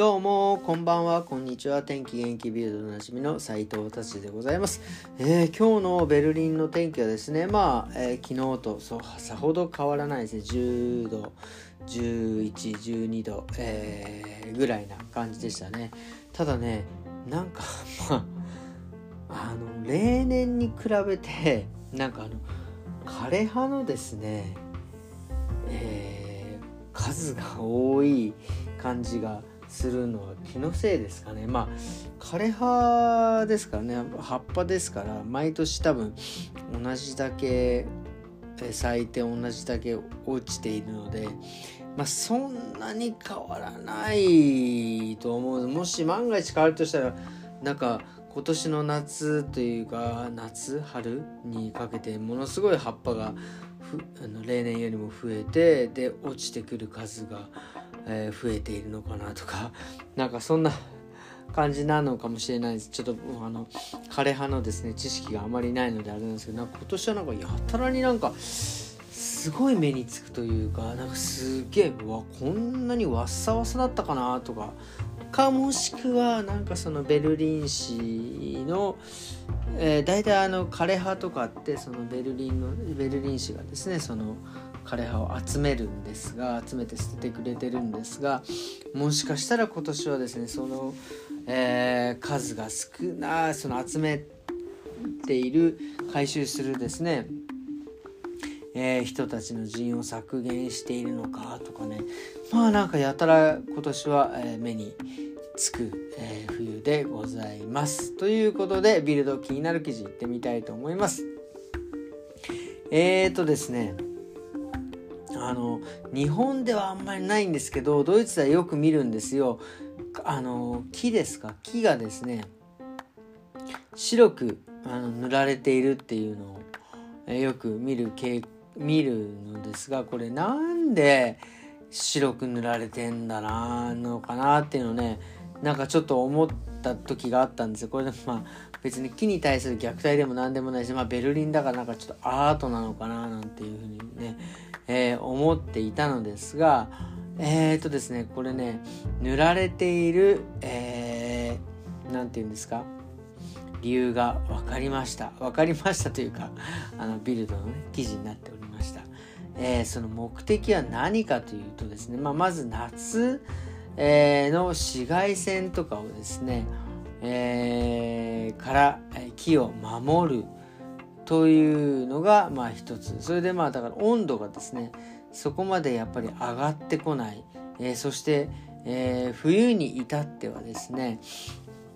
どうも、こんばんは、こんにちは。天気元気ビルドのなじみの斉藤達でございます、えー、今日のベルリンの天気はですね、まあ、えー、昨日とそうさほど変わらないですね。10度、11、12度、えー、ぐらいな感じでしたね。ただね、なんか、まあ、あの、例年に比べて、なんかあの、枯葉のですね、えー、数が多い感じがするのは気のせいですかね。まあ枯れ葉ですからね。葉っぱですから毎年多分同じだけ咲いて同じだけ落ちているのでまあそんなに変わらないと思う。もし万が一変わるとしたらなんか今年の夏というか夏春にかけてものすごい葉っぱがあの例年よりも増えてで落ちてくる数がえー、増えているのかなとか なんかそんな感じなのかもしれないです。ちょっとあの枯葉のですね知識があまりないのであれなんですけどなんか今年はなんかやたらになんかすごい目につくというかなんかすげえわこんなにわっさわさだったかなとかかもしくはなんかそのベルリン市の、えー、大体あの枯葉とかってそのベルリンのベルリン市がですねその枯葉を集めるんですが集めて捨ててくれてるんですがもしかしたら今年はですねその、えー、数が少ないその集めている回収するですねえー、人たちの人員を削減しているのかとかねまあなんかやたら今年は、えー、目につく、えー、冬でございます。ということでビルド気になる記事いってみたいと思います。えーとですねあの日本ではあんまりないんですけどドイツではよく見るんですよ。あの木ですか？木がですね白くあの塗られているっていうのを、えよく見る見るのですがこれなんで白く塗られてんだなのかなっていうのをねなんかちょっと思った時があったんですよこれでもまあ別に木に対する虐待でも何でもないし、まあ、ベルリンだからなんかちょっとアートなのかななんていうふうにねえー、思っていたのですが、えっ、とですね、これね、塗られている、えー、て言うんですか、理由が分かりました。分かりましたというか、あの、ビルドのね、記事になっておりました。えー、その目的は何かというとですね、まあ、まず夏、えー、の紫外線とかをですね、えー、から木を守る、というのがまあ一つ。それでまあだから温度がですねそこまでやっぱり上がってこない、えー、そして、えー、冬に至ってはですね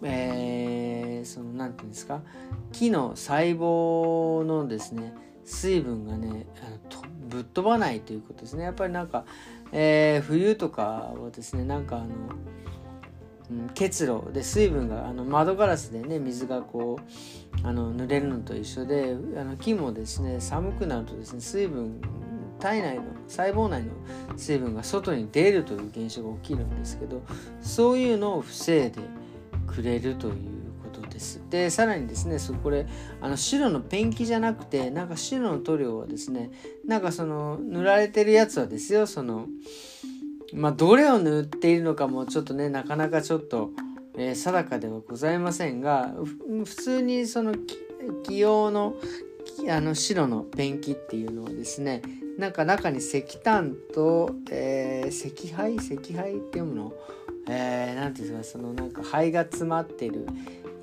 えー、その何て言うんですか？木の細胞のですね水分がねあのぶっ飛ばないということですね。やっぱりなんか、えー、冬とかはですねなんかあの結露で水分があの窓ガラスでね水がこうあの濡れるのと一緒であの木もですね寒くなるとですね水分体内の細胞内の水分が外に出るという現象が起きるんですけどそういうのを防いでくれるというです。でさらにですねそこであの白のペンキじゃなくてなんか白の塗料はですねなんかその塗られてるやつはですよそのまあ、どれを塗っているのかもちょっとねなかなかちょっと、えー、定かではございませんが普通にその起用のあの白のペンキっていうのはですねなんか中に石炭と、えー、石灰？石灰っていうもの？えー、なんていうんですか？そのなんか灰が詰まってる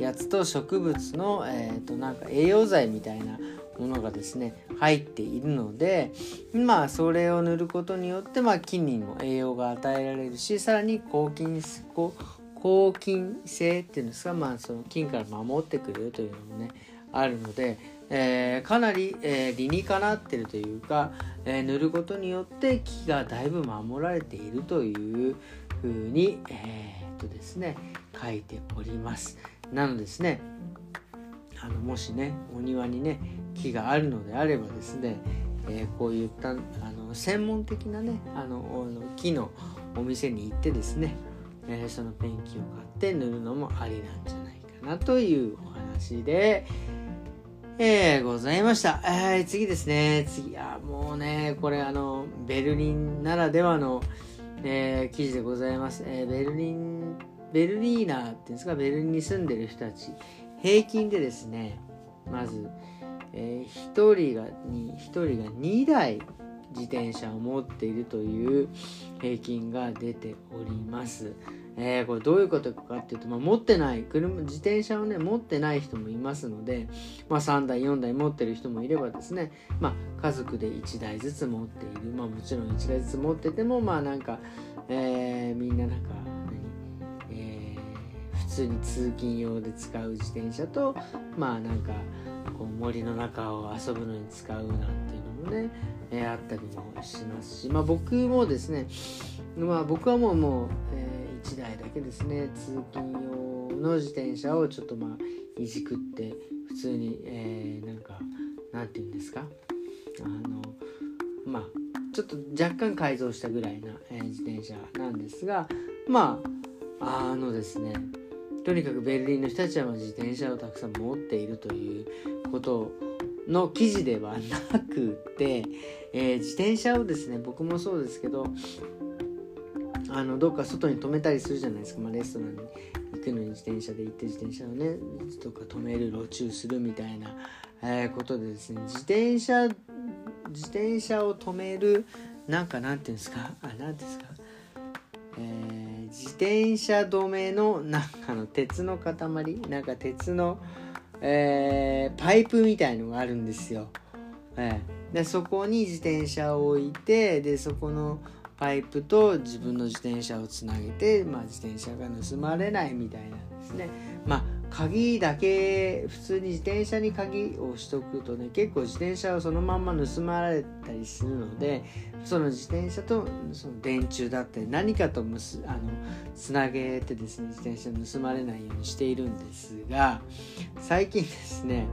やつと植物の、えー、となんか栄養剤みたいなものがですね入っているのでまあそれを塗ることによって、まあ、菌にも栄養が与えられるしさらに抗菌抗菌性っていうんですか、まあ、その菌から守ってくれるというのもねあるので、えー、かなり、えー、理にかなってるというか、えー、塗ることによって木がだいぶ守られているというふうに、えー、っとですね書いております。なのですね。あのもしねお庭にね木があるのであればですね、えー、こういったあの専門的なねあの木のお店に行ってですね、えー、そのペンキを買って塗るのもありなんじゃないかなというお話で、えー、ございました、えー、次ですね。次はもうねこれあのベルリンならではのえー、記事でございます、えー、ベルリンベルリーナーっていうんですか？ベルリンに住んでる人たち。平均でですねまず、えー、1人が1人が2台自転車を持っているという平均が出ております。えー、これどういうことかっていうと、まあ、持ってない車自転車をね持ってない人もいますので、まあ、3台4台持ってる人もいればですね、まあ、家族で1台ずつ持っている、まあ、もちろん1台ずつ持っててもまあなんか、えー、みんななんか、通に通勤用で使う自転車とまあなんかこう森の中を遊ぶのに使うなんていうのもね、えー、あったりもしますし、まあ、僕もですね、まあ、僕はもうもう、えー、1台だけですね通勤用の自転車をちょっとまあいじくって普通に、えー、なんかなんて言うんですかあのまあちょっと若干改造したぐらいな、えー、自転車なんですがまああのですねとにかくベルリンの人たちは自転車をたくさん持っているということの記事ではなくて、えー、自転車をですね僕もそうですけどあのどっか外に止めたりするじゃないですか、まあ、レストランに行くのに自転車で行って自転車をねどっか止める路中するみたいな、えー、ことでですね自転車自転車を止めるなんかなんていうんですか？あなんですか？えー、自転車止めのなんかの鉄の塊？なんか鉄の、えー、パイプみたいのがあるんですよ。えー、でそこに自転車を置いてでそこのパイプと自分の自転車をつなげて、まあ、自転車が盗まれないみたいなんですね。まあ鍵だけ普通に自転車に鍵をしとくとね結構自転車をそのまんま盗まれたりするのでその自転車とその電柱だったり何かとむすあのつなげてですね自転車盗まれないようにしているんですが最近ですね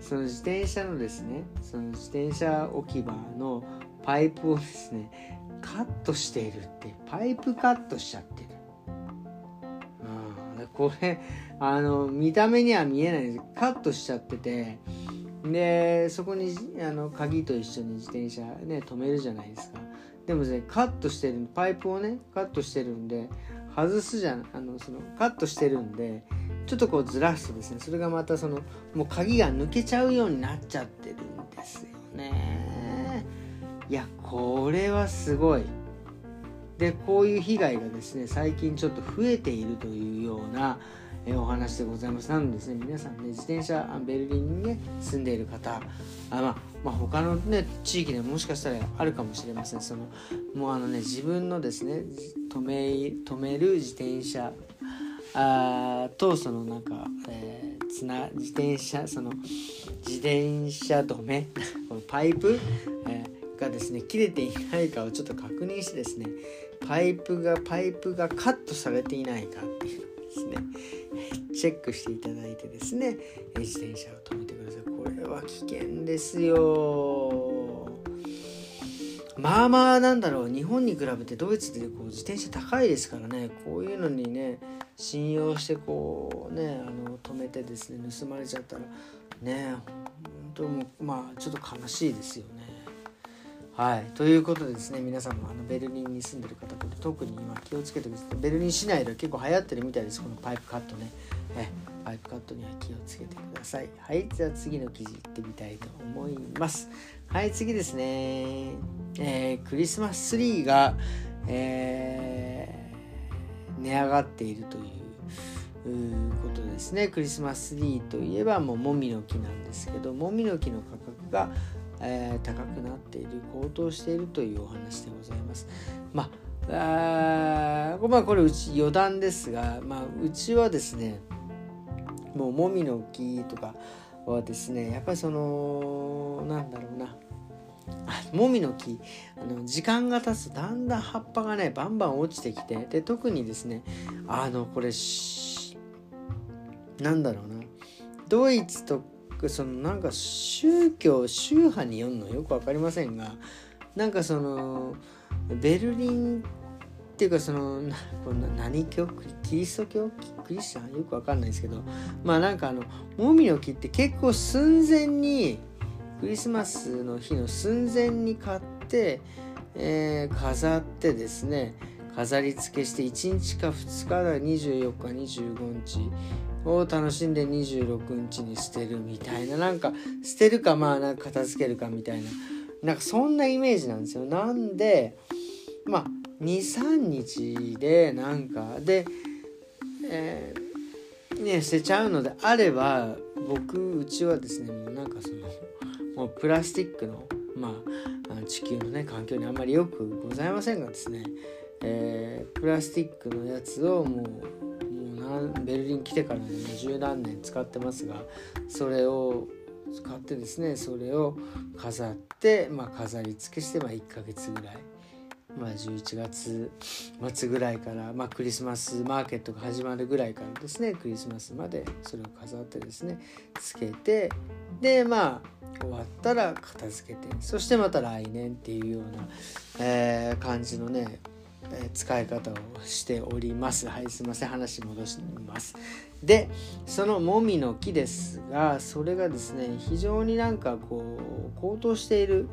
その自転車のですねその自転車置き場のパイプをですねカットしているってパイプカットしちゃってる。これあの見た目には見えないです。カットしちゃってて。でそこにあの鍵と一緒に自転車ね止めるじゃないですか。でもねカットしてるパイプをねカットしてるんで外すじゃん。あのそのカットしてるんでちょっとこうずらすとですねそれがまたそのもう鍵が抜けちゃうようになっちゃってるんですよね。いやこれはすごい。でこういう被害がですね最近ちょっと増えているというようなえお話でございます。なのでですね皆さんね自転車ベルリンにね住んでいる方あまあまあ、他のね地域でもしかしたらあるかもしれません。そのもうあのね自分のですね止め止める自転車あとそのなんか、えー、つな自転車その自転車止め このパイプ、がですね切れていないかをちょっと確認してですねパイプがパイプがカットされていないかっていうのをですねチェックしていただいてですね自転車を止めてください。これは危険ですよ。まあまあなんだろう。日本に比べてドイツでこう自転車高いですからね。こういうのにね信用してこうねあの止めてですね盗まれちゃったらね本当もまあちょっと悲しいですよね。はい、ということでですね皆さんもあのベルリンに住んでる方特に今気をつけてください。ベルリン市内では結構流行ってるみたいです。このパイプカットね。えパイプカットには気をつけてください。はい。じゃあ次の記事いってみたいと思います。はい。次ですね、えー、クリスマスツリーが、えー、値上がっているということですね。クリスマスツリーといえばもうもみの木なんですけどもみの木の価格がえー、高くなっている高騰しているというお話でございます。まああまあこれうち余談ですが、まあ、うちはですねもうもみの木とかはですねやっぱりそのなんだろうなあもみの木あの時間が経つとだんだん葉っぱがねバンバン落ちてきてで特にですねあのこれなんだろうなドイツとそのなんか宗教宗派によるのよく分かりませんがなんかそのベルリンっていうかそのこんな何教キリスト教クリスチャン？よく分かんないですけどまあなんかあのもみの木って結構寸前にクリスマスの日の寸前に買って、えー、飾ってですね飾り付けして1日か2日だ24日25日。を楽しんで26日に捨てるみたいな。なんか捨てるかまあなんか片付けるかみたいな。なんかそんなイメージなんですよ。なんでまあ23日でなんかで、えー、ね捨てちゃうのであれば僕うちはですねもうなんかそのもうプラスチックのまあ地球のね環境にあんまりよくございませんがですね、えー、プラスチックのやつをもうベルリン来てからも十何年使ってますがそれを使ってですねそれを飾って、まあ、飾り付けして、まあ、1ヶ月ぐらい、まあ、11月末ぐらいから、まあ、クリスマスマーケットが始まるぐらいからですねクリスマスまでそれを飾ってですねつけてでまあ終わったら片付けてそしてまた来年っていうような、えー、感じのねえ使い方をしております。はいすいません話戻します。でそのもみの木ですがそれがですね非常になんかこう高騰している、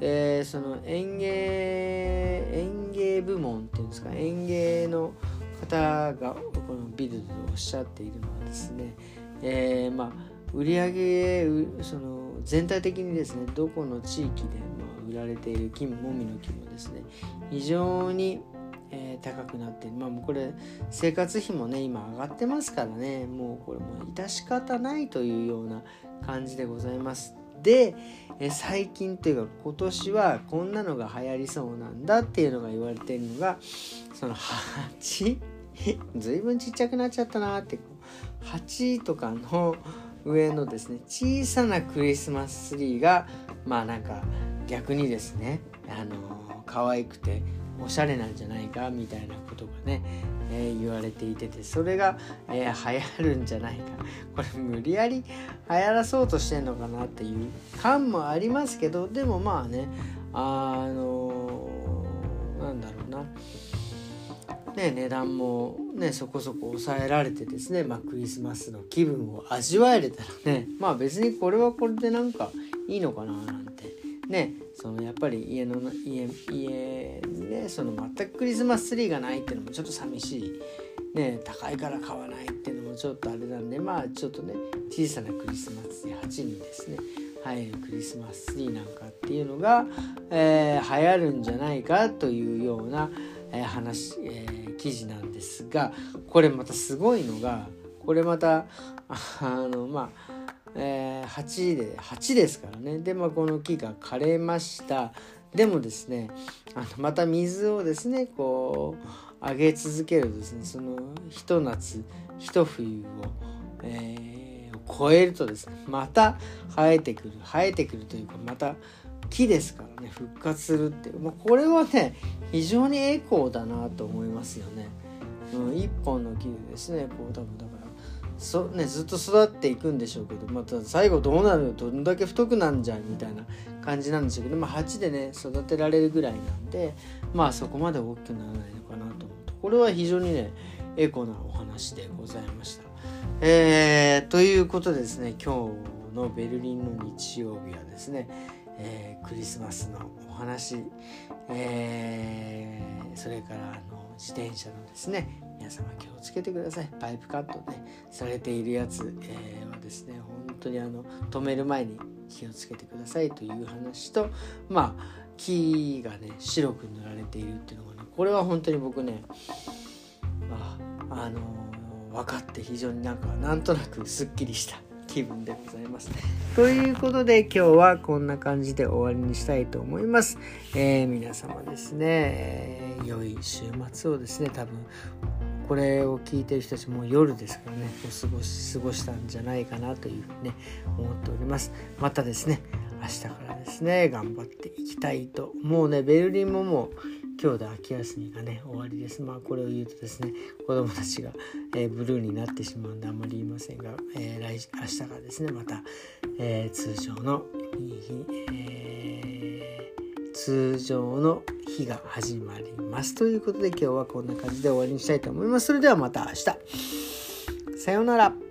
えー、その園芸園芸部門っていうんですか園芸の方がこのビルドでおっしゃっているのはですね、えー、まあ売上その全体的にですねどこの地域で売られている木もみの木もですね非常にえー、高くなってまあもうこれ生活費もね今上がってますからねもうこれもう致し方ないというような感じでございます。で、え最近というか今年はこんなのが流行りそうなんだっていうのが言われてるのがその鉢ずいぶんちっちゃくなっちゃったなって鉢とかの上のですね小さなクリスマスツリーがまあなんか逆にですねあの可愛くておしゃれなんじゃないかみたいなことがね、えー、言われていててそれが、えー、流行るんじゃないか。これ無理やり流行らそうとしてんのかなっていう感もありますけどでもまあねあのー、なんだろうな。ね、値段もねそこそこ抑えられてですね、まあ、クリスマスの気分を味わえれたらねまあ別にこれはこれでなんかいいのかななんてねそのやっぱり家の家家ねその全くクリスマスツリーがないっていうのもちょっと寂しい。ね高いから買わないっていうのもちょっとあれなんでまあちょっとね小さなクリスマスツリー8にですね入るクリスマスツリーなんかっていうのが、えー、流行るんじゃないかというような、えー、話、えー、記事なんですがこれまたすごいのがこれまたあのまあえー、8で8ですからねで、まあ、この木が枯れましたでもですねあのまた水をですねこう上げ続けるとですねそのひと夏ひと冬を、えー、超えるとですねまた生えてくる生えてくるというかまた木ですからね復活するっていう、まあ、これはね非常にエコーだなと思いますよね。うん、一本の木でですねこう多分そね、ずっと育っていくんでしょうけどまた最後どうなるどんだけ太くなんじゃんみたいな感じなんでしょうけど、まあ、鉢でね育てられるぐらいなんでまあそこまで大きくならないのかなと思うとこれは非常にねエコなお話でございました。えー、ということでですね今日のベルリンの日曜日はですね、えー、クリスマスのお話、えー、それからあの自転車のですね皆様気をつけてくださいパイプカットねされているやつ、えー、はですね本当にあの止める前に気をつけてくださいという話とまあ木がね白く塗られているっていうのがねこれは本当に僕ねああのー、分かって非常になんかなんとなくすっきりした気分でございます。ということで今日はこんな感じで終わりにしたいと思います。えー、皆様ですね、えー、良い週末をですね多分これを聞いてる人たちも夜ですからねお過ごし過ごしたんじゃないかなというふうにね思っております。またですね明日からですね頑張っていきたいともうね。ベルリンももう今日で秋休みがね終わりです。まあこれを言うとですね子供たちが、えー、ブルーになってしまうんであんまり言いませんが、えー、来明日からですねまた、えー、通常のいい日、えー通常の日が始まります。ということで今日はこんな感じで終わりにしたいと思います。それではまた明日。さようなら。